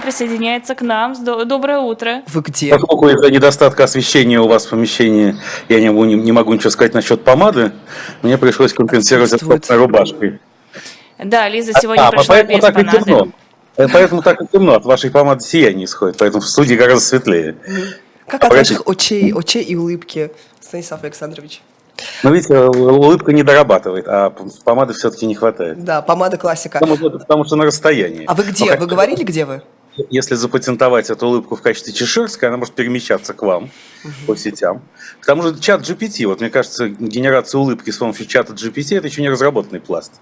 присоединяется к нам. Доброе утро. Вы где? Поскольку из-за недостатка освещения у вас в помещении я не, не, не могу ничего сказать насчет помады, мне пришлось компенсировать это рубашкой. Да, Лиза сегодня а, пришла поэтому без так помады. И темно. Э, поэтому так и темно, от вашей помады сияние исходит, поэтому в студии гораздо светлее. Как от ваших очей, очей и улыбки, Станислав Александрович? Ну, видите, улыбка не дорабатывает, а помады все-таки не хватает. Да, помада классика. Потому, потому что на расстоянии. А вы где? Вы говорили, где вы? Если запатентовать эту улыбку в качестве чеширской, она может перемещаться к вам угу. по сетям. К тому же чат GPT, вот мне кажется, генерация улыбки с помощью чата GPT это еще не разработанный пласт.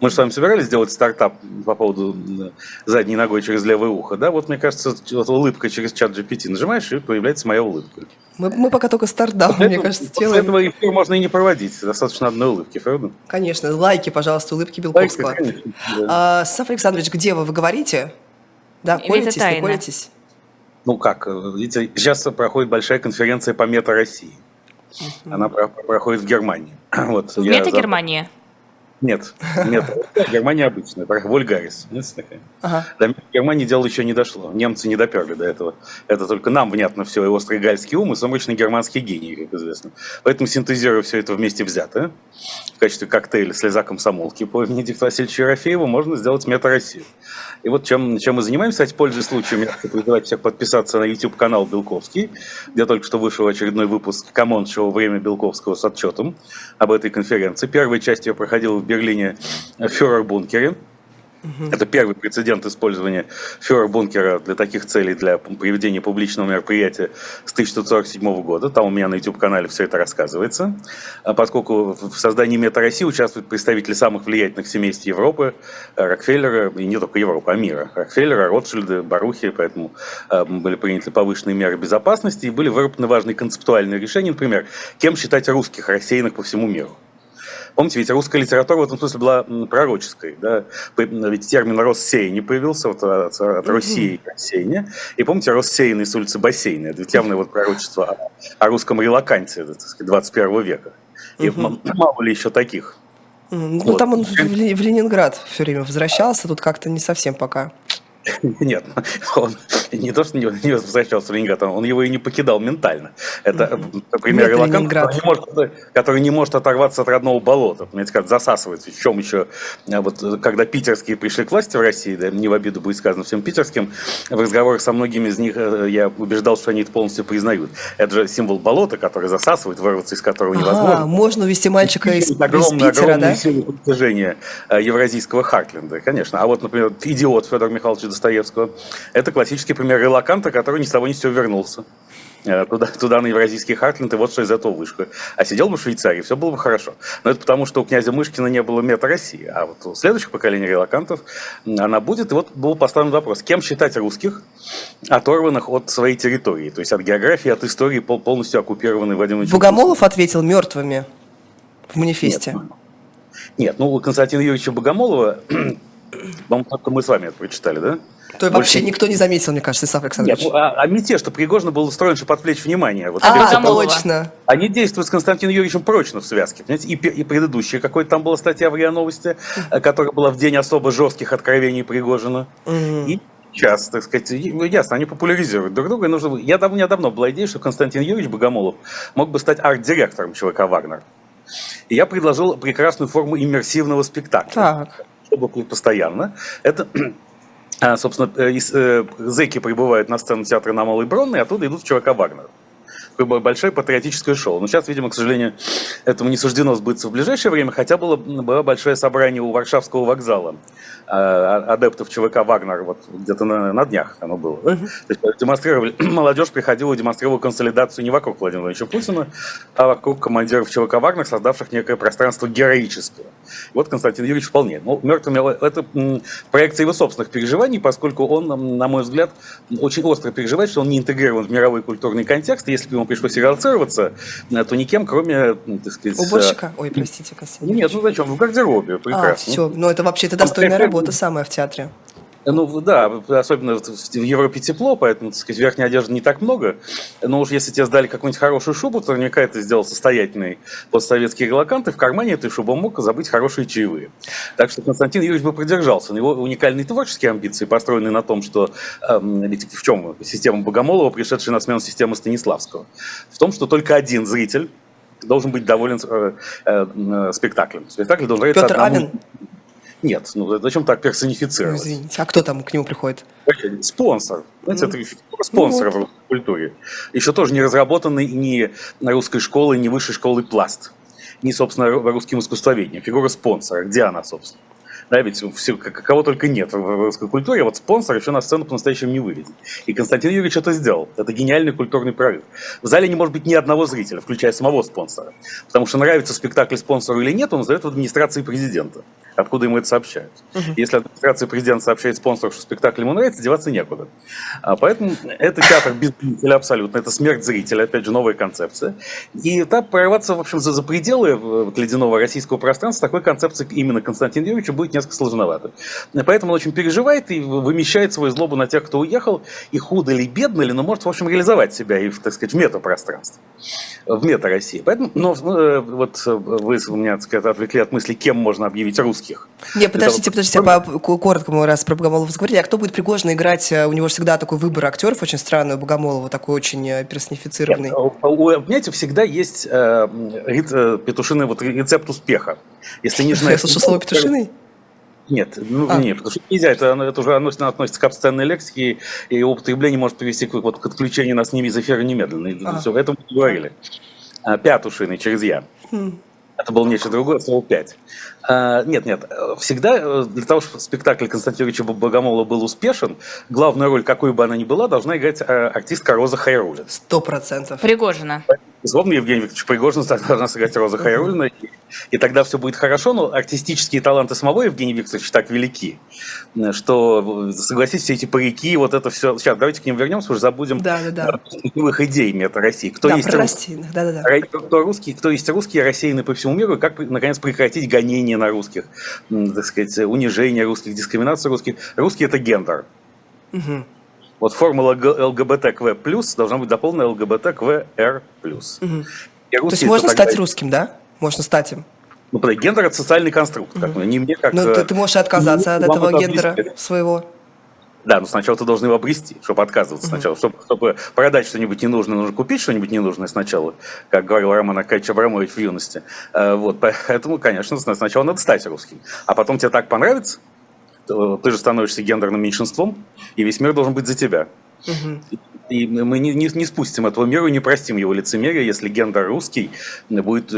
Мы же с вами собирались сделать стартап по поводу задней ногой через левое ухо, да? Вот мне кажется, вот улыбка через чат GPT нажимаешь, и появляется моя улыбка. Мы, мы пока только стартап, вот мне этого, кажется, делаем. этого эфир можно и не проводить, достаточно одной улыбки, правда? Конечно, лайки, пожалуйста, улыбки Белковского. Лайки, конечно, да. а, Саф Александрович, где вы? Вы говорите? Да, колитесь, не колитесь. Ну как, видите, сейчас проходит большая конференция по мета России. Она проходит в Германии. Вот, в мета-Германии? Нет, нет, Германия обычная, Вольгарис. Ага. До Германии дело еще не дошло. Немцы не доперли до этого. Это только нам внятно все, и острый гальский ум, и сумрачный германский гений, как известно. Поэтому синтезируя все это вместе взято, в качестве коктейля слеза комсомолки по Венедикту Васильевичу Ерофееву можно сделать мета-Россию. И вот чем, чем мы занимаемся, кстати, пользуясь случаем, я хочу призывать всех подписаться на YouTube-канал Белковский, где только что вышел очередной выпуск «Комон шоу «Время Белковского» с отчетом об этой конференции. Первая часть ее проходила в Берлине Фюрер-бункере. Угу. Это первый прецедент использования фюрер-бункера для таких целей, для проведения публичного мероприятия с 1947 года. Там у меня на YouTube-канале все это рассказывается. А поскольку в создании Мета России участвуют представители самых влиятельных семейств Европы, Рокфеллера, и не только Европы, а мира. Рокфеллера, Ротшильда, Барухи, поэтому а, были приняты повышенные меры безопасности и были выработаны важные концептуальные решения, например, кем считать русских, рассеянных по всему миру. Помните, ведь русская литература в этом смысле была пророческой. Да? Ведь термин «рассеяние» появился вот от, от России и рассеяния. И помните, «рассеянный» с улицы Бассейна. Это ведь явное вот пророчество о, о русском релаканте сказать, 21 века. И угу. мало ли еще таких. Ну, вот. там он в Ленинград все время возвращался, тут как-то не совсем пока. Нет, он не то, что не, не возвращался в Ленинград, он его и не покидал ментально. Это, например, который не, может, который не может оторваться от родного болота, понимаете, как засасывается. В чем еще, а вот когда питерские пришли к власти в России, да, не в обиду будет сказано всем питерским, в разговорах со многими из них э, я убеждал, что они это полностью признают. Это же символ болота, который засасывает, вырваться из которого невозможно. А, можно увести мальчика из, из Питера, огромные да? притяжения э, евразийского Хартленда, конечно. А вот, например, идиот Федор Михайлович Достоевского. Это классический пример релаканта, который ни с того ни с сего вернулся э, туда, туда на Евразийский Хартленд, и вот что из этого вышло. А сидел бы в Швейцарии, все было бы хорошо. Но это потому, что у князя Мышкина не было мета России. А вот у следующих поколений релакантов она будет. И вот был поставлен вопрос, кем считать русских, оторванных от своей территории, то есть от географии, от истории, полностью оккупированной Владимиром Богомолов ответил мертвыми в манифесте. Нет, нет ну, Константина Юрьевича Богомолова по только мы с вами это прочитали, да? То Больше... вообще никто не заметил, мне кажется, Исаф Александрович. Нет, ну, а, а мятеж, что Пригожин был устроен, чтобы отвлечь внимание. Вот, а, точно. Они действуют с Константином Юрьевичем прочно в связке. Понимаете? И, и предыдущая какой-то там была статья в РИА Новости, uh-huh. которая была в день особо жестких откровений Пригожина. И сейчас, так сказать, ну, ясно, они популяризируют друг друга. И нужно... Я давно, у меня давно была идея, что Константин Юрьевич Богомолов мог бы стать арт-директором ЧВК «Вагнер». И я предложил прекрасную форму иммерсивного спектакля. Так чтобы постоянно. Это а, собственно, э, э, зэки прибывают на сцену театра на Малой Бронной, оттуда идут в чувака Вагнера большое патриотическое шоу. Но сейчас, видимо, к сожалению, этому не суждено сбыться в ближайшее время, хотя было, было большое собрание у Варшавского вокзала адептов ЧВК «Вагнер», вот где-то на, на днях оно было. Uh-huh. То есть демонстрировали, молодежь приходила и демонстрировала консолидацию не вокруг Владимира Владимировича Путина, а вокруг командиров ЧВК «Вагнер», создавших некое пространство героическое. И вот Константин Юрьевич вполне. Ну, мертвыми это проекция его собственных переживаний, поскольку он, на мой взгляд, очень остро переживает, что он не интегрирован в мировой культурный контекст, и если бы ему пришлось релацироваться, э, то никем, кроме, так сказать... Уборщика? Ой, простите, Константин. Нет, ну зачем? В гардеробе, прекрасно. А, все, ну это вообще это достойная работа самая в театре. Ну да, особенно в Европе тепло, поэтому, так сказать, верхней одежды не так много. Но уж если тебе сдали какую-нибудь хорошую шубу, то наверняка это сделал состоятельный постсоветский релакант, и в кармане этой шубы мог забыть хорошие чаевые. Так что Константин Юрьевич бы продержался. Его уникальные творческие амбиции, построенные на том, что э, в чем система Богомолова, пришедшая на смену системы Станиславского, в том, что только один зритель должен быть доволен э, э, спектаклем. Спектакль должен нравиться Петр одному... Авен нет, ну зачем так персонифицировать? Ну, извините, а кто там к нему приходит? Спонсор. Знаете, mm. это спонсор ну, вот. в культуре. Еще тоже не разработанный ни на русской школе, ни высшей школы пласт. Ни, собственно, русским искусствоведением. Фигура спонсора. Где она, собственно? Да, ведь все, кого только нет в русской культуре, вот спонсор еще на сцену по-настоящему не выведет. И Константин Юрьевич это сделал. Это гениальный культурный прорыв. В зале не может быть ни одного зрителя, включая самого спонсора. Потому что нравится спектакль спонсору или нет, он задает в администрации президента. Откуда ему это сообщают. Угу. Если администрация президента сообщает спонсору, что спектакль ему нравится, деваться некуда. А поэтому это театр без зрителя абсолютно. Это смерть зрителя, опять же, новая концепция. И там прорваться, в общем, за, за пределы вот, ледяного российского пространства такой концепции именно Константина Юрьевича будет несколько сложновато. Поэтому он очень переживает и вымещает свою злобу на тех, кто уехал, и худо ли, бедно ли, но может, в общем, реализовать себя и, так сказать, в метапространстве, в мета-России. Поэтому, но э, вот вы меня, так сказать, отвлекли от мысли, кем можно объявить русских. Не, подождите, подождите, а коротко мы раз про Богомолова заговорили. А кто будет Пригожин играть? У него всегда такой выбор актеров очень странный у Богомолова, такой очень э, персонифицированный. Нет, у, понимаете, всегда есть э, э, петушиный вот рецепт успеха. Если не знаешь... Я слышал слово петушиный? Нет, ну а. нет, потому что нельзя, это, это уже относится, относится к обсценной лексике, и употребление может привести к, вот, к отключению нас ними из эфира немедленно. А. Все, этом мы говорили. А, пятушины через «я». Хм. Это было нечто другое, слово «пять». А, нет, нет, всегда э, для того, чтобы спектакль Константина Юрьевича Богомолова был успешен, главную роль, какой бы она ни была, должна играть э, артистка Роза Хайрулин. Сто процентов. Пригожина. Безусловно, Евгений Викторович Пригожин должна сыграть Роза Хайрулина, и, и тогда все будет хорошо, но артистические таланты самого Евгения Викторовича так велики, что, согласитесь, все эти парики, вот это все... Сейчас, давайте к ним вернемся, уже забудем да, да, да. идей мета России. Кто да, есть про рус... да, да, да. Кто, русский, кто есть русские, рассеянные по всему миру, и как, наконец, прекратить гонение на русских, так сказать, унижение русских, дискриминацию русских. Русский – это гендер. Угу. Вот формула ЛГБТКВ плюс должна быть дополнена ЛГБТКВР плюс. Угу. То есть можно стать русским, да? Можно стать им? Ну, подожди, гендер это социальный конструкт, как угу. не мне как. Ну, ты, ты можешь отказаться от этого гендера своего. Да, но сначала ты должен его обрести, чтобы отказываться uh сначала. Чтобы, чтобы продать что-нибудь ненужное, нужно купить что-нибудь ненужное сначала, как говорил Роман Аркадьевич Абрамович в юности. Э, вот, поэтому, конечно, сначала надо стать русским. А потом тебе так понравится, ты же становишься гендерным меньшинством, и весь мир должен быть за тебя. Угу. И мы не, не, не спустим этого мира и не простим его лицемерие, если гендер русский будет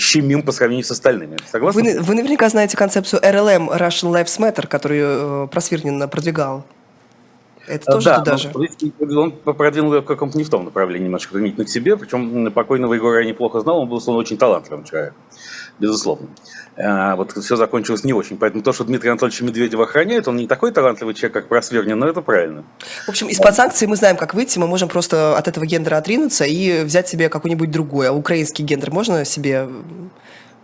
щемим по сравнению с остальными. Согласны? Вы, вы наверняка знаете концепцию RLM, Russian Lives Matter, которую э, Просвирнин продвигал. Это тоже да, туда же. Он продвинул ее в каком-то не в том направлении немножко применительно к себе, причем покойного Егора я неплохо знал, он был, он очень талантливым человеком, безусловно. А, вот все закончилось не очень. Поэтому то, что Дмитрий Анатольевич Медведев охраняет, он не такой талантливый человек, как Просвернин, но это правильно. В общем, из-под санкций мы знаем, как выйти. Мы можем просто от этого гендера отринуться и взять себе какой-нибудь другой. А украинский гендер можно себе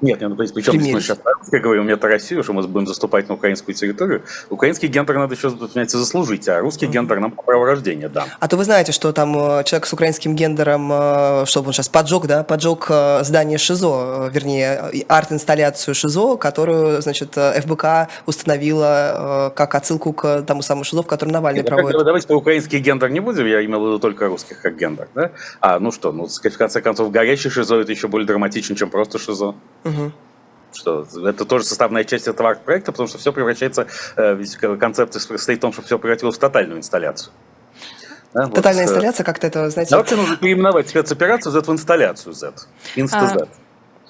нет, нет, ну, причем здесь мы сейчас я говорю, это Россия, что мы будем заступать на украинскую территорию. Украинский гендер надо еще, понимаете, заслужить, а русский гендер нам по праву рождения, да. А то вы знаете, что там э, человек с украинским гендером, э, что он сейчас поджег, да, поджег э, здание ШИЗО, вернее, арт-инсталляцию ШИЗО, которую, значит, ФБК установила как отсылку к тому самому ШИЗО, в котором Навальный Нет, проводит. Давайте по украинский гендер не будем, я имел в виду только русских как гендер, да? А, ну что, ну, в конце концов, горящий ШИЗО это еще более драматично, чем просто ШИЗО. Угу. Что это тоже составная часть этого арт-проекта, потому что все превращается, э, ведь концепция состоит в том, что все превратилось в тотальную инсталляцию. Да, Тотальная вот, э, инсталляция, как-то это, знаете... Да, вообще нужно переименовать спецоперацию Z в инсталляцию Z. Инста-Z. А,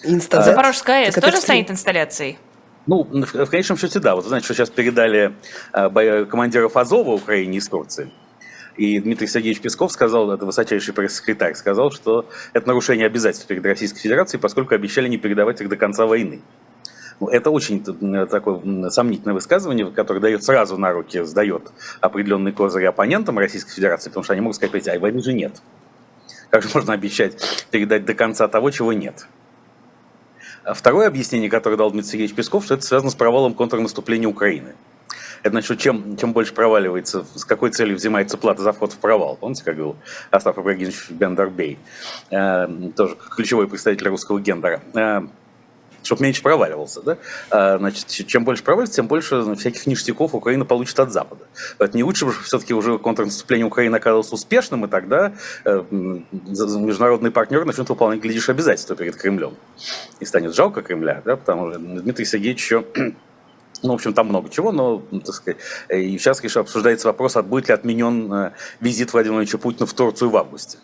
Инста Запорожская АЭС тоже станет инсталляцией? Ну, в, в конечном счете, да. Вот знаете, что сейчас передали э, командиров Азова Украине из Турции. И Дмитрий Сергеевич Песков сказал, это высочайший пресс-секретарь, сказал, что это нарушение обязательств перед Российской Федерацией, поскольку обещали не передавать их до конца войны. Ну, это очень такое сомнительное высказывание, которое дает сразу на руки, сдает определенные козыри оппонентам Российской Федерации, потому что они могут сказать, а войны же нет. Как же можно обещать передать до конца того, чего нет? А второе объяснение, которое дал Дмитрий Сергеевич Песков, что это связано с провалом контрнаступления Украины. Это значит, чем, чем больше проваливается, с какой целью взимается плата за вход в провал. Помните, как говорил Остап Ибрагимович Бендербей, э, тоже ключевой представитель русского гендера. Э, чтобы меньше проваливался. Да? А, значит, чем больше проваливается, тем больше всяких ништяков Украина получит от Запада. Поэтому не лучше бы все-таки уже контрнаступление Украины оказалось успешным, и тогда э, международные партнеры начнут выполнять, глядишь, обязательства перед Кремлем. И станет жалко Кремля, да? потому что Дмитрий Сергеевич еще ну, в общем, там много чего, но, ну, так сказать, и сейчас, конечно, обсуждается вопрос, а будет ли отменен э, визит Владимира Владимировича Путина в Турцию в августе.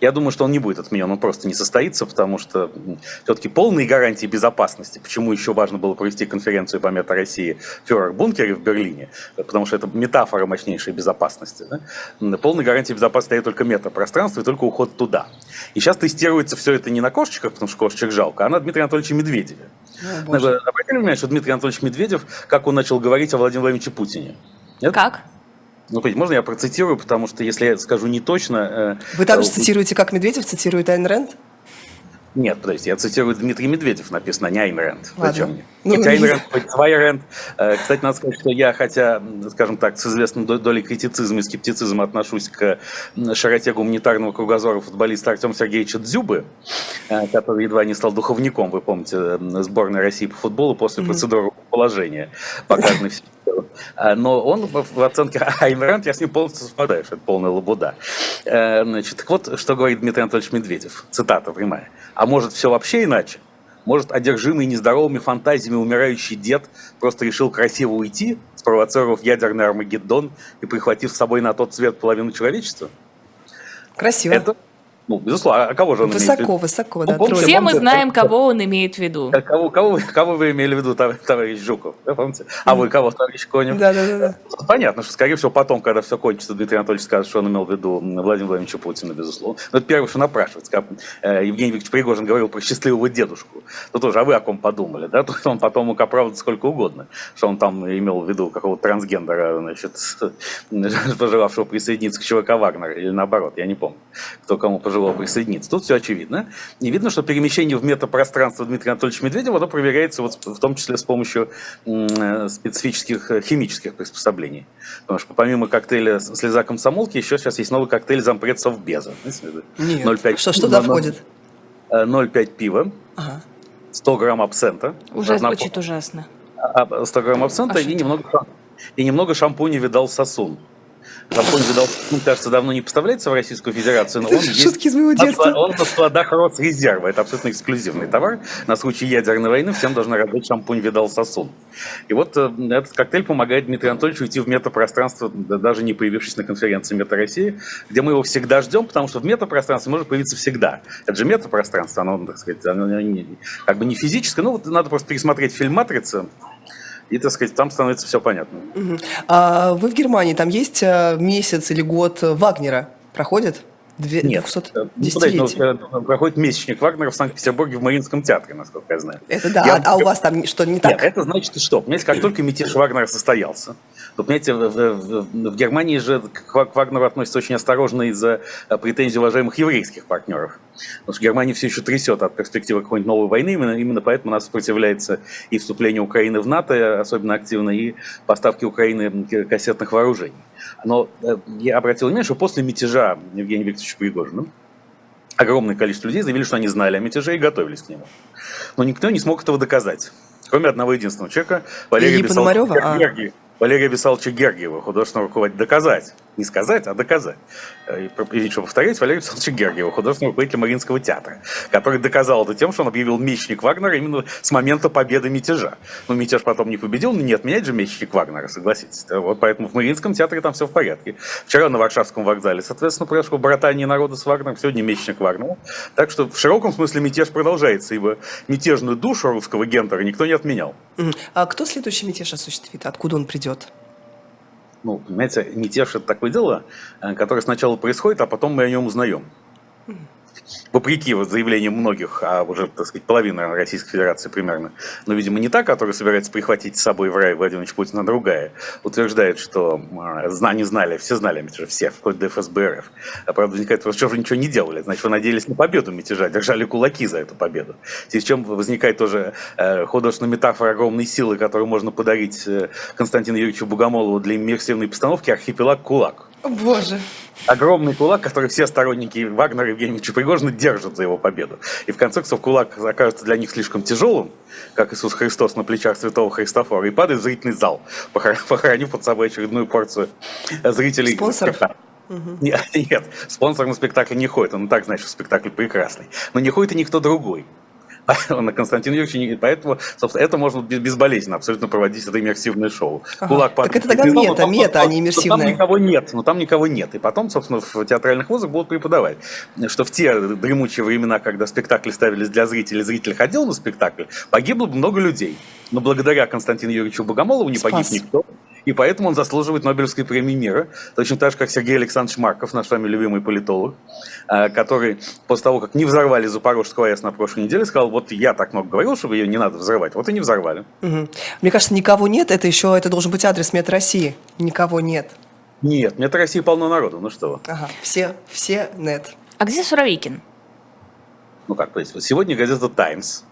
Я думаю, что он не будет отменен, он просто не состоится, потому что все-таки полные гарантии безопасности, почему еще важно было провести конференцию по мета России в Фюрер-бункере в Берлине, потому что это метафора мощнейшей безопасности. Да? Полные гарантии безопасности дает только метапространство и только уход туда. И сейчас тестируется все это не на кошечках, потому что кошечек жалко, а на Дмитрия Анатольевича Медведеве. О, Обратили внимание, что Дмитрий Анатольевич Медведев, как он начал говорить о Владимире Владимировиче Путине? Нет? Как? Ну, можно я процитирую, потому что если я скажу не точно... Э, Вы также э, цитируете, как Медведев цитирует Айн Рэнд? Нет, подождите, я цитирую Дмитрий Медведев, написано, не Айн Рэнд. Зачем мне? Ну, хотя Айн Рэнд, хоть твоя Рэнд. Э, кстати, надо сказать, что я, хотя, скажем так, с известной долей критицизма и скептицизма отношусь к широте гуманитарного кругозора футболиста Артема Сергеевича Дзюбы, который едва не стал духовником, вы помните, сборной России по футболу после процедуры положения, показанной в а, но он в оценке Айн Рэнд, я с ним полностью совпадаю, что это полная лабуда. Э, значит, так вот, что говорит Дмитрий Анатольевич Медведев, цитата прямая. «А может, все вообще иначе? Может, одержимый нездоровыми фантазиями умирающий дед просто решил красиво уйти, спровоцировав ядерный Армагеддон и прихватив с собой на тот цвет половину человечества?» Красиво. Это, ну, безусловно, а кого же он высоко, имеет Высоко, высоко, да. Все мы знаем, кого он имеет в виду. Кого, кого, кого вы имели в виду, товарищ Жуков? Да, помните? А вы кого, товарищ Конев? Да, да, да. Понятно, что, скорее всего, потом, когда все кончится, Дмитрий Анатольевич скажет, что он имел в виду Владимира Владимировича Путина, безусловно. Но это первое, что напрашивается. Как э, Евгений Викторович Пригожин говорил про счастливого дедушку. То тоже, а вы о ком подумали? Да? Тут он потом мог оправдать сколько угодно, что он там имел в виду какого-то трансгендера, значит, пожелавшего присоединиться к ЧВК Вагнер, или наоборот, я не помню, кто кому пожелал присоединиться тут все очевидно. И видно, что перемещение в метапространство Дмитрия Анатольевича Медведева, оно проверяется вот в том числе с помощью э, специфических э, химических приспособлений. Потому что помимо коктейля слеза комсомолки, еще сейчас есть новый коктейль зампред совбеза. Нет. 0,5, что, что туда входит? 0,5 э, пива, ага. 100 грамм абсента. Уже звучит ужасно. 100 а, грамм абсента а и немного, и немного шампуня видал сосун. Шампунь ну, кажется, давно не поставляется в Российскую Федерацию, но он Шутки из моего детства. Он на складах Росрезерва. Это абсолютно эксклюзивный товар. На случай ядерной войны всем должны раздать шампунь Видал Сосун. И вот э, этот коктейль помогает Дмитрию Анатольевичу уйти в метапространство, даже не появившись на конференции Мета России, где мы его всегда ждем, потому что в метапространстве может появиться всегда. Это же метапространство, оно, так сказать, оно не, как бы не физическое. Ну, вот надо просто пересмотреть фильм «Матрица», и, так сказать, там становится все понятно. Угу. А вы в Германии, там есть э, месяц или год Вагнера? Проходит? Две, Нет, 200 э, ну, подожди, ну, проходит месячник Вагнера в Санкт-Петербурге в Мариинском театре, насколько я знаю. Это да, я, а, а у вас там что не так? Нет, это значит что? Понимаете, как только мятеж Вагнера состоялся, то, понимаете, в, в, в Германии же к Вагнеру относятся очень осторожно из-за э, претензий уважаемых еврейских партнеров. Потому что Германия все еще трясет от перспективы какой-нибудь новой войны, именно, именно поэтому она сопротивляется и вступлению Украины в НАТО особенно активно, и поставке Украины кассетных вооружений. Но э, я обратил внимание, что после мятежа Евгения Викторовича Пригожина огромное количество людей заявили, что они знали о мятеже и готовились к нему. Но никто не смог этого доказать. Кроме одного единственного человека, Валерия Бесалова. Валерия Висаловича Гергиева, художественного руководителя, доказать. Не сказать, а доказать. Э, и, еще повторить, Валерия Висаловича Гергиева, художественного руководителя Мариинского театра, который доказал это тем, что он объявил мечник Вагнера именно с момента победы мятежа. Но ну, мятеж потом не победил, но не отменять же мечник Вагнера, согласитесь. Вот поэтому в Мариинском театре там все в порядке. Вчера на Варшавском вокзале, соответственно, произошло братание народа с Вагнером, сегодня мечник Вагнера. Так что в широком смысле мятеж продолжается, ибо мятежную душу русского гендера никто не отменял. А кто следующий мятеж осуществит? Откуда он придет? Ну, понимаете, мятеж – это такое дело, э, которое сначала происходит, а потом мы о нем узнаем. Вопреки вот заявлениям многих, а уже, так сказать, половина Российской Федерации примерно, но, видимо, не та, которая собирается прихватить с собой в рай Владимирович Путин, а другая, утверждает, что они знали, все знали мятежа, все, вплоть до ФСБ РФ. А правда, возникает вопрос, что вы ничего не делали, значит, вы надеялись на победу мятежа, держали кулаки за эту победу. С чем возникает тоже э, художественная метафора огромной силы, которую можно подарить э, Константину Юрьевичу Бугомолову для иммерсивной постановки «Архипелаг КУЛАК». Боже огромный кулак, который все сторонники Вагнера Евгеньевича Пригожина держат за его победу. И в конце концов кулак окажется для них слишком тяжелым, как Иисус Христос на плечах святого Христофора, и падает в зрительный зал, похоронив под собой очередную порцию зрителей. Спонсоров? Угу. Нет, нет, спонсор на спектакль не ходит, он так знает, что спектакль прекрасный. Но не ходит и никто другой на Константин Юрьевич, поэтому, собственно, это можно безболезненно абсолютно проводить, это иммерсивное шоу. Ага. Кулак так это тогда мета, там, мета, а не иммерсивное. Там никого нет, но там никого нет. И потом, собственно, в театральных вузах будут преподавать, что в те дремучие времена, когда спектакли ставились для зрителей, зритель ходил на спектакль, погибло много людей. Но благодаря Константину Юрьевичу Богомолову не Спас. погиб никто и поэтому он заслуживает Нобелевской премии мира, точно так же, как Сергей Александрович Марков, наш с вами любимый политолог, э, который после того, как не взорвали Запорожскую АЭС на прошлой неделе, сказал, вот я так много говорил, чтобы ее не надо взрывать, вот и не взорвали. Угу. Мне кажется, никого нет, это еще, это должен быть адрес Мет России, никого нет. Нет, Мет России полно народу, ну что вы. Ага, все, все нет. А где Суровикин? Ну как, то есть, сегодня газета «Таймс»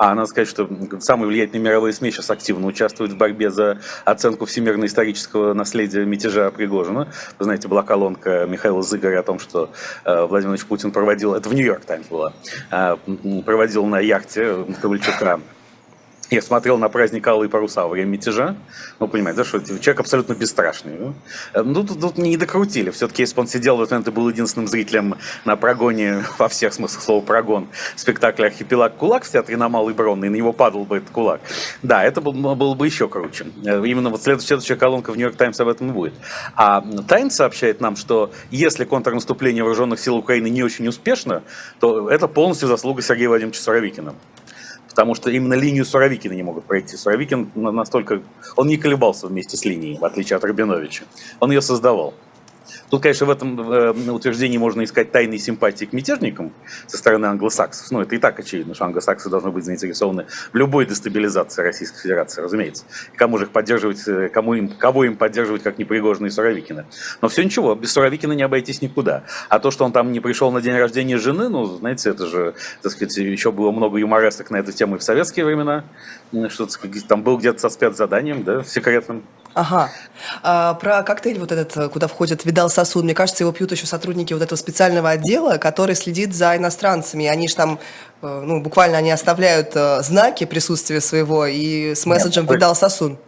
А надо сказать, что самые влиятельные мировые СМИ сейчас активно участвуют в борьбе за оценку всемирно-исторического наследия мятежа Пригожина. Вы знаете, была колонка Михаила Зыгоря о том, что э, Владимир Путин проводил, это в Нью-Йорк Таймс было, э, проводил на яхте Ковальчука я смотрел на праздник Алые паруса во время мятежа. Ну, понимаете, да, что человек абсолютно бесстрашный. Э, ну тут, тут не докрутили. Все-таки, если бы он сидел в этот момент и был единственным зрителем на прогоне, во всех смыслах слова прогон, спектакля «Архипелаг Кулак» в театре на Малой Бронной, и на него падал бы этот кулак. Да, это было, было бы еще круче. Э, именно вот следующая, следующая колонка в «Нью-Йорк Таймс» об этом и будет. А «Таймс» сообщает нам, что если контрнаступление вооруженных сил Украины не очень успешно, то это полностью заслуга Сергея Владимировича Суровикина потому что именно линию Суровикина не могут пройти. Суровикин настолько... Он не колебался вместе с линией, в отличие от Рабиновича. Он ее создавал. Тут, конечно, в этом э, утверждении можно искать тайные симпатии к мятежникам со стороны англосаксов. Ну, это и так очевидно, что англосаксы должны быть заинтересованы в любой дестабилизации Российской Федерации, разумеется. И кому же их поддерживать, э, кому им, кого им поддерживать, как непригожные Суровикины. Но все ничего, без Суровикина не обойтись никуда. А то, что он там не пришел на день рождения жены, ну, знаете, это же, так сказать, еще было много юморесок на эту тему и в советские времена. Что там был где-то со спецзаданием, да, секретным. Ага. А, про коктейль вот этот, куда входит Видал Сосуд, мне кажется, его пьют еще сотрудники вот этого специального отдела, который следит за иностранцами. Они же там, э, ну, буквально они оставляют э, знаки присутствия своего и с месседжем Видал Сосун.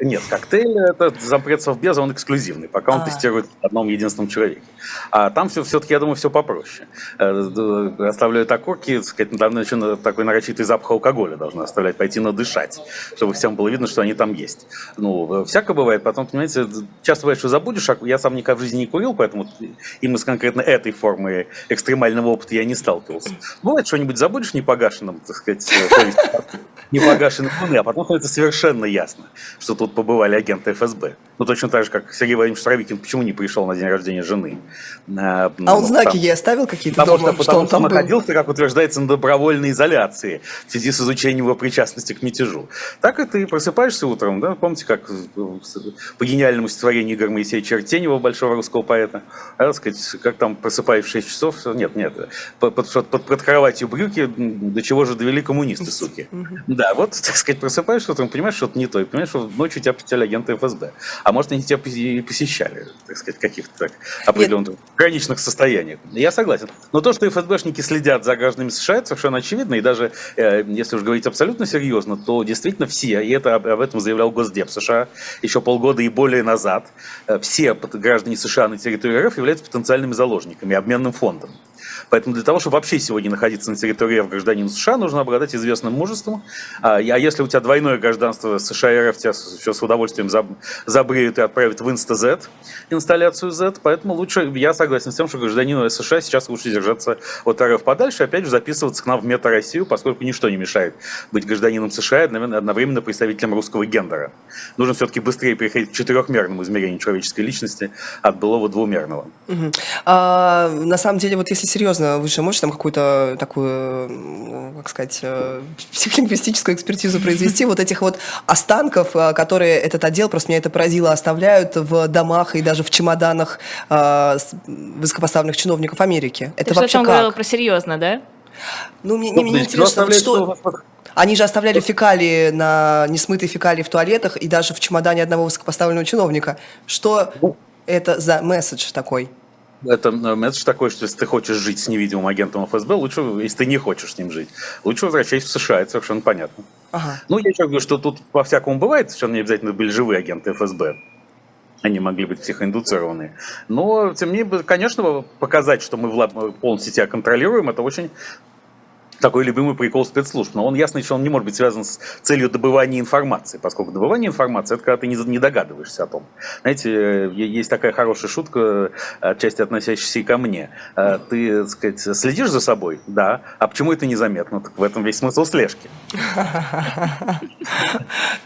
Нет, коктейль это запрет Совбеза, он эксклюзивный, пока он а. тестирует одном единственном человеке. А там все, все-таки, я думаю, все попроще. Э, оставляют окурки, сказать, там еще такой нарочитый запах алкоголя должны оставлять, пойти надышать, чтобы всем было видно, что они там есть. Ну, всякое бывает. Потом, понимаете, часто бывает, что забудешь, а я сам никогда в жизни не курил, поэтому именно с конкретно этой формой экстремального опыта я не сталкивался. Бывает, что-нибудь забудешь непогашенным, так сказать, э, непогашенным а потом становится совершенно ясно, что тут тут побывали агенты ФСБ. Ну, точно так же, как Сергей Владимирович Суровикин почему не пришел на день рождения жены. А, ну, он знаки там, ей оставил какие-то потому дома, что, что он там был? находился, как утверждается, на добровольной изоляции в связи с изучением его причастности к мятежу. Так и ты просыпаешься утром, да, помните, как по гениальному стихотворению Игоря Моисеевича Артенева, большого русского поэта, а, сказать, как там просыпаешь в 6 часов, нет, нет, под, под, под, под кроватью брюки, до чего же довели коммунисты, суки. Да, вот, так сказать, просыпаешься утром, понимаешь, что это не то, и понимаешь, что ночью тебя посетили агенты ФСБ. А может, они тебя и посещали, так сказать, в каких-то определенных Нет. граничных состояниях. Я согласен. Но то, что ФСБшники следят за гражданами США, это совершенно очевидно. И даже, э, если уж говорить абсолютно серьезно, то действительно все, и это об этом заявлял Госдеп США еще полгода и более назад, э, все граждане США на территории РФ являются потенциальными заложниками, обменным фондом. Поэтому для того, чтобы вообще сегодня находиться на территории РФ гражданин США, нужно обладать известным мужеством. А, а если у тебя двойное гражданство США и РФ, тебя все с удовольствием забреют и отправят в Insta-Z, инсталляцию Z, поэтому лучше, я согласен с тем, что гражданину США сейчас лучше держаться от РФ подальше, опять же записываться к нам в Мета-Россию, поскольку ничто не мешает быть гражданином США и одновременно представителем русского гендера. Нужно все-таки быстрее переходить к четырехмерному измерению человеческой личности от былого двумерного. Угу. А, на самом деле, вот если если серьезно, вы же можете там какую-то такую, как сказать, э, психолингвистическую экспертизу произвести вот этих вот останков, э, которые этот отдел, просто меня это поразило, оставляют в домах и даже в чемоданах э, высокопоставленных чиновников Америки. Это Ты вообще что говорила про серьезно, да? Ну, мне, мне, мне интересно, что... Они же оставляли фекалии на несмытые фекалии в туалетах и даже в чемодане одного высокопоставленного чиновника. Что ну. это за месседж такой? Это э, месседж такой, что если ты хочешь жить с невидимым агентом ФСБ, лучше, если ты не хочешь с ним жить, лучше возвращайся в США, это совершенно понятно. Ага. Ну, я еще говорю, что тут по-всякому бывает, совершенно не обязательно были живые агенты ФСБ. Они могли быть психоиндуцированы. Но, тем не менее, конечно, показать, что мы полностью себя контролируем, это очень такой любимый прикол спецслужб. Но он ясно, что он не может быть связан с целью добывания информации, поскольку добывание информации это когда ты не, догадываешься о том. Знаете, э, есть такая хорошая шутка, отчасти относящаяся и ко мне. Э, ты, так сказать, следишь за собой? Да. А почему это незаметно? Так в этом весь смысл слежки.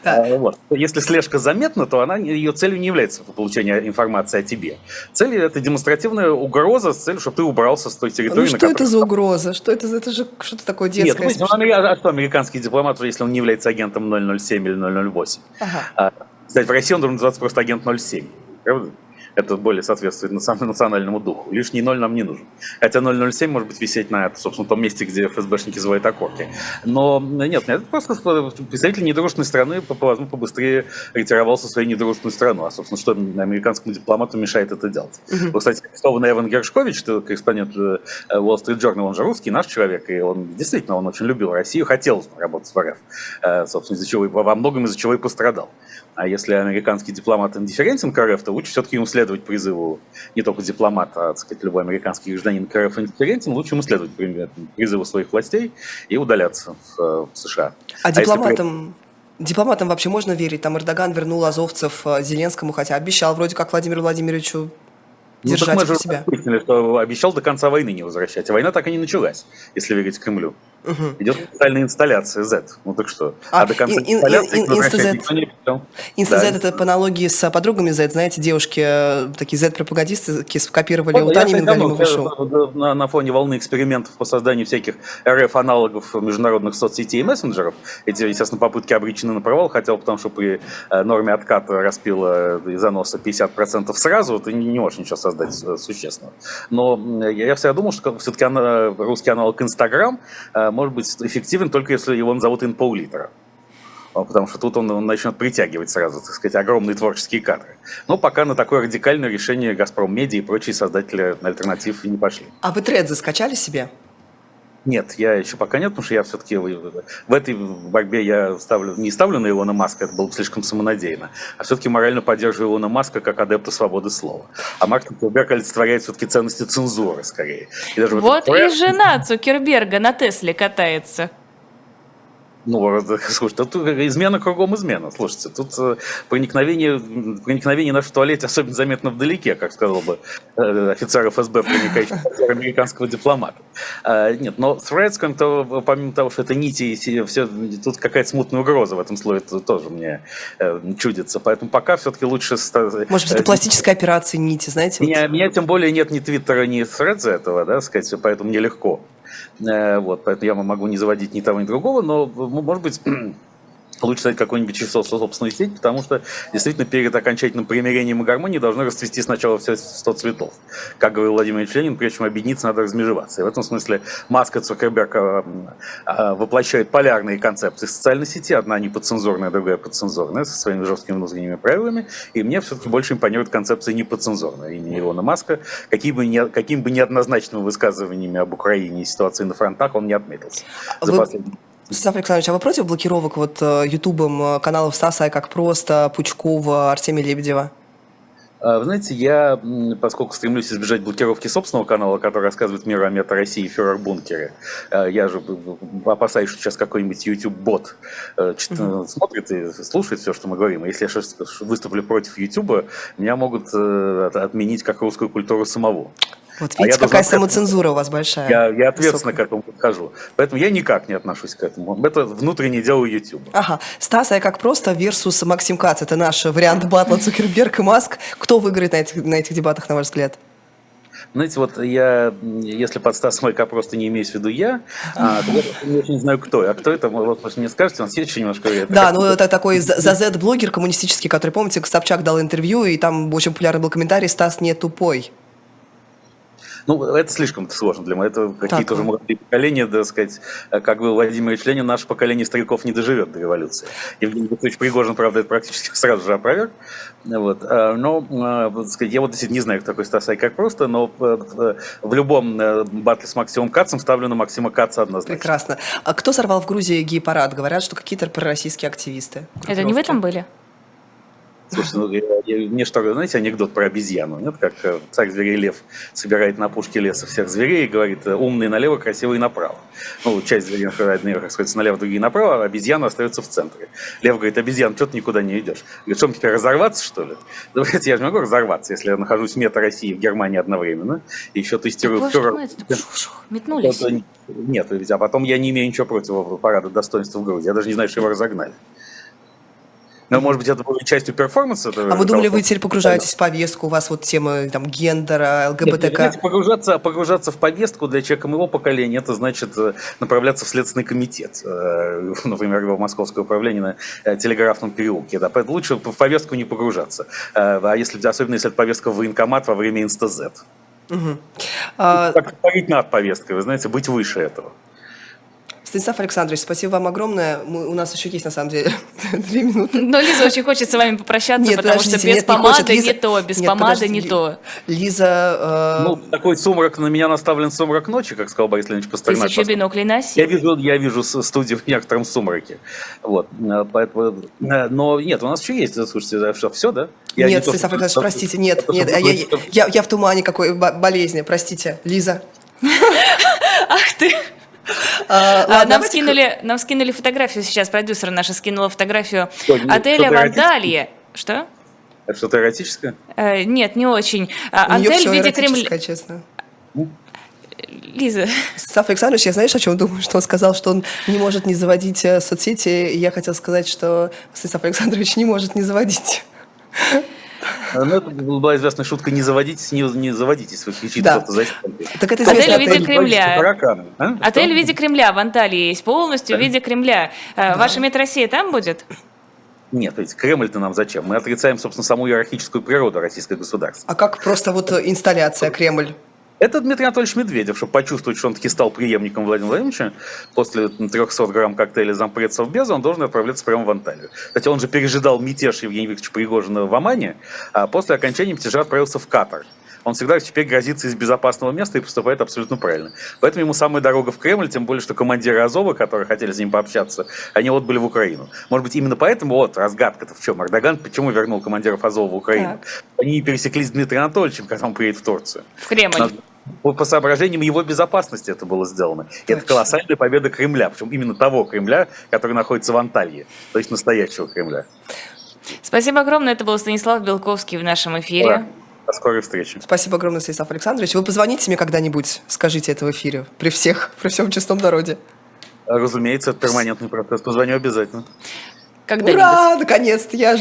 Э, Если слежка заметна, то она ее целью не является получение информации о тебе. Цель это демонстративная угроза с целью, чтобы ты убрался с той территории. Ну что это за угроза? Что это? Это же что что такое детское? Нет, ну, а что американский дипломат, если он не является агентом 007 или 008? Ага. А, кстати, в России он должен называться просто агент 07. Правда? Это более соответствует национальному духу. Лишний ноль нам не нужен. Хотя 007 может быть висеть на, собственно, том месте, где ФСБшники звонят окорки. Но нет, это просто представитель недружественной страны возможно, побыстрее ретировался в свою недружественную страну. А, собственно, что американскому дипломату мешает это делать? Uh-huh. Кстати, арестованный Эван Гершкович, корреспондент э, Wall Street Journal, он же русский, наш человек, и он действительно он очень любил Россию, хотел работать в РФ. Э, собственно, из-за чего, во многом из-за чего и пострадал. А если американский дипломат индифферентен к РФ, то лучше все-таки ему следовать призыву не только дипломата, а, так сказать, любой американский гражданин к РФ индифферентен, лучше ему следовать призыву своих властей и удаляться в, э, в США. А, а дипломатам... Дипломатам вообще можно верить? Там Эрдоган вернул азовцев э, Зеленскому, хотя обещал вроде как Владимиру Владимировичу ну, держать так мы же себя. Что обещал до конца войны не возвращать. А война так и не началась, если верить Кремлю. Угу. Идет специальная инсталляция Z. Ну так что? А, а до конца ин, инсталляции Инста-Z Инста это по аналогии с подругами Z. Знаете, девушки, э, такие Z-пропагандисты, скопировали у Тани Мингалимовой шоу. На, на фоне волны экспериментов по созданию всяких РФ-аналогов международных соцсетей и мессенджеров, эти, естественно, попытки обречены на провал, хотя потому что при э, норме отката распила из заноса 50% сразу, ты не, не можешь ничего создать существенного. Но я всегда думал, что все-таки русский аналог Инстаграм может быть эффективен только если его назовут инпаулитера. Потому что тут он, он начнет притягивать сразу, так сказать, огромные творческие кадры. Но пока на такое радикальное решение «Газпром Медиа» и прочие создатели альтернатив не пошли. А вы Тредзы скачали себе? Нет, я еще пока нет, потому что я все-таки в этой борьбе я ставлю, не ставлю на Илона Маска, это было бы слишком самонадеянно, а все-таки морально поддерживаю Илона Маска как адепта свободы слова. А Марк Цукерберг олицетворяет все-таки ценности цензуры скорее. И даже вот и жена Цукерберга на Тесле катается. Ну, слушайте, тут измена кругом измена. Слушайте, тут э, проникновение, проникновение наш в туалете особенно заметно вдалеке, как сказал бы э, офицер ФСБ, проникающий американского дипломата. А, нет, но Threads, то, помимо того, что это нити, и все, тут какая-то смутная угроза в этом слое тоже мне э, чудится. Поэтому пока все-таки лучше... Может быть, это пластическая операция нити, знаете? Меня, вот... меня тем более нет ни Твиттера, ни Threads этого, да, сказать, поэтому мне легко. Вот, поэтому я могу не заводить ни того, ни другого, но, может быть, лучше стать какой-нибудь часов собственную сеть, потому что действительно перед окончательным примирением и гармонией должны расцвести сначала все 100 цветов. Как говорил Владимир Ленин, прежде чем объединиться, надо размежеваться. И в этом смысле Маска Цукерберг э, э, воплощает полярные концепции социальной сети, одна не подцензурная, другая подцензурная, со своими жесткими внутренними правилами. И мне все-таки больше импонирует концепция неподцензурная. Имени Илона Маска, какими бы, не, каким бы неоднозначными высказываниями об Украине и ситуации на фронтах он не отметился за Вы... последние Станислав Александрович, а вы против блокировок вот э, Ютубом э, каналов Стаса и как просто, Пучкова, Артемия Лебедева? А, вы знаете, я, поскольку стремлюсь избежать блокировки собственного канала, который рассказывает миру о мета России и фюрер-бункере, э, я же опасаюсь, что сейчас какой-нибудь YouTube-бот mm-hmm. смотрит и слушает все, что мы говорим. Если я выступлю против YouTube, меня могут отменить как русскую культуру самого. Вот а видите, а какая самоцензура у вас большая. Я, я ответственно к этому подхожу. Поэтому я никак не отношусь к этому. Это внутреннее дело YouTube. Ага. Стас, а я как просто versus Максим Кац. Это наш вариант батла Цукерберг и Маск. Кто выиграет на этих, на этих дебатах, на ваш взгляд? Знаете, вот я, если под Стас Майка просто не имею в виду я, а, то я не очень знаю, кто. А кто это, вот, может, мне скажете, он есть еще немножко... Да, ну это такой ZZ-блогер коммунистический, который, помните, Собчак дал интервью, и там очень популярный был комментарий «Стас не тупой». Ну, это слишком сложно для меня. Это какие-то уже молодые поколения, так сказать, как был Владимир Ильич Ленин, наше поколение стариков не доживет до революции. Евгений Петрович Пригожин, правда, это практически сразу же опроверг. Вот. А, но, так сказать, я вот действительно не знаю, кто такой Стас как просто, но э, в любом э, батле с Максимом Кацем ставлю на Максима Каца однозначно. Прекрасно. А кто сорвал в Грузии гей-парад? Говорят, что какие-то пророссийские активисты. Это не в этом были? Слушай, ну, я, я, мне что, знаете, анекдот про обезьяну, нет? Как э, царь зверей лев собирает на пушке леса всех зверей и говорит, э, умные налево, красивые направо. Ну, часть зверей наверх, как сказать, налево, другие направо, а обезьяна остается в центре. Лев говорит, обезьян, что ты никуда не идешь? Говорит, что мне теперь разорваться, что ли? Давайте, я же могу разорваться, если я нахожусь в метро России и в Германии одновременно, и еще тестирую да, фюрер. Метнулись. Нет, а потом я не имею ничего против парада достоинства в Грузии. Я даже не знаю, что его разогнали. Но, может быть, это будет частью перформанса? А вы думали, вы теперь погружаетесь в повестку, у вас вот темы там, гендера, ЛГБТК? Нет, погружаться, погружаться в повестку для человека моего поколения, это значит э, направляться в Следственный комитет, э, например, в Московское управление на э, Телеграфном переулке. Да, поэтому лучше в повестку не погружаться. А если, особенно если это повестка в военкомат во время инста-Z. Угу. А... Так, над повесткой, вы знаете, быть выше этого. Станислав Александрович, спасибо вам огромное. Мы, у нас еще есть, на самом деле, две минуты. Но Лиза очень хочет с вами попрощаться, нет, потому что без нет, помады не, Лиза... не то, без нет, помады не то. Лиза... Э... Ну, такой сумрак, на меня наставлен сумрак ночи, как сказал Борис Леонидович Пастернак. Ты еще бинокли носи. Я вижу, я вижу студию в некотором сумраке. Вот. Э, поэтому... Э, но нет, у нас еще есть, слушайте, что, все, да? Я нет, не Станислав Александрович, простите, нет, нет, я, я, я, я в тумане какой болезни, простите. Лиза. Ах ты... А, а, нам, скинули, нам скинули фотографию сейчас, продюсер наша скинула фотографию отеля Вандалье. Что? Это что-то эротическое? Э, нет, не очень. А, отель в виде Кремля. честно. Лиза. Став Александрович, я знаешь, о чем думаю? Что он сказал, что он не может не заводить э, соцсети. И я хотел сказать, что Став Александрович не может не заводить. Ну, это была известная шутка «не заводитесь, не, не заводитесь, вы кричите да. кто-то Так это отель в виде Кремля. Тараканы, а? Отель в виде Кремля в Анталии есть, полностью в виде Кремля. Э, да. Ваша медроссия там будет? Нет, ведь Кремль-то нам зачем? Мы отрицаем, собственно, саму иерархическую природу российского государства. А как просто вот инсталляция Кремль? Это Дмитрий Анатольевич Медведев, чтобы почувствовать, что он таки стал преемником Владимира Владимировича, после 300 грамм коктейля зампредсов без, он должен отправляться прямо в Анталию. Кстати, он же пережидал мятеж Евгения Викторовича Пригожина в Омане, а после окончания мятежа отправился в Катар. Он всегда теперь грозится из безопасного места и поступает абсолютно правильно. Поэтому ему самая дорога в Кремль, тем более, что командиры Азова, которые хотели с ним пообщаться, они отбыли в Украину. Может быть, именно поэтому, вот, разгадка-то в чем? Эрдоган почему вернул командиров Азова в Украину? Так. Они пересеклись с Дмитрием Анатольевичем, когда он приедет в Турцию. В Кремль по соображениям его безопасности это было сделано. И это колоссальная победа Кремля, причем именно того Кремля, который находится в Анталье, то есть настоящего Кремля. Спасибо огромное. Это был Станислав Белковский в нашем эфире. Ура. До скорой встречи. Спасибо огромное, Станислав Александрович. Вы позвоните мне когда-нибудь, скажите это в эфире, при всех, при всем честном народе. Разумеется, это перманентный процесс. Позвоню обязательно. Когда-нибудь. Ура! Наконец-то! Я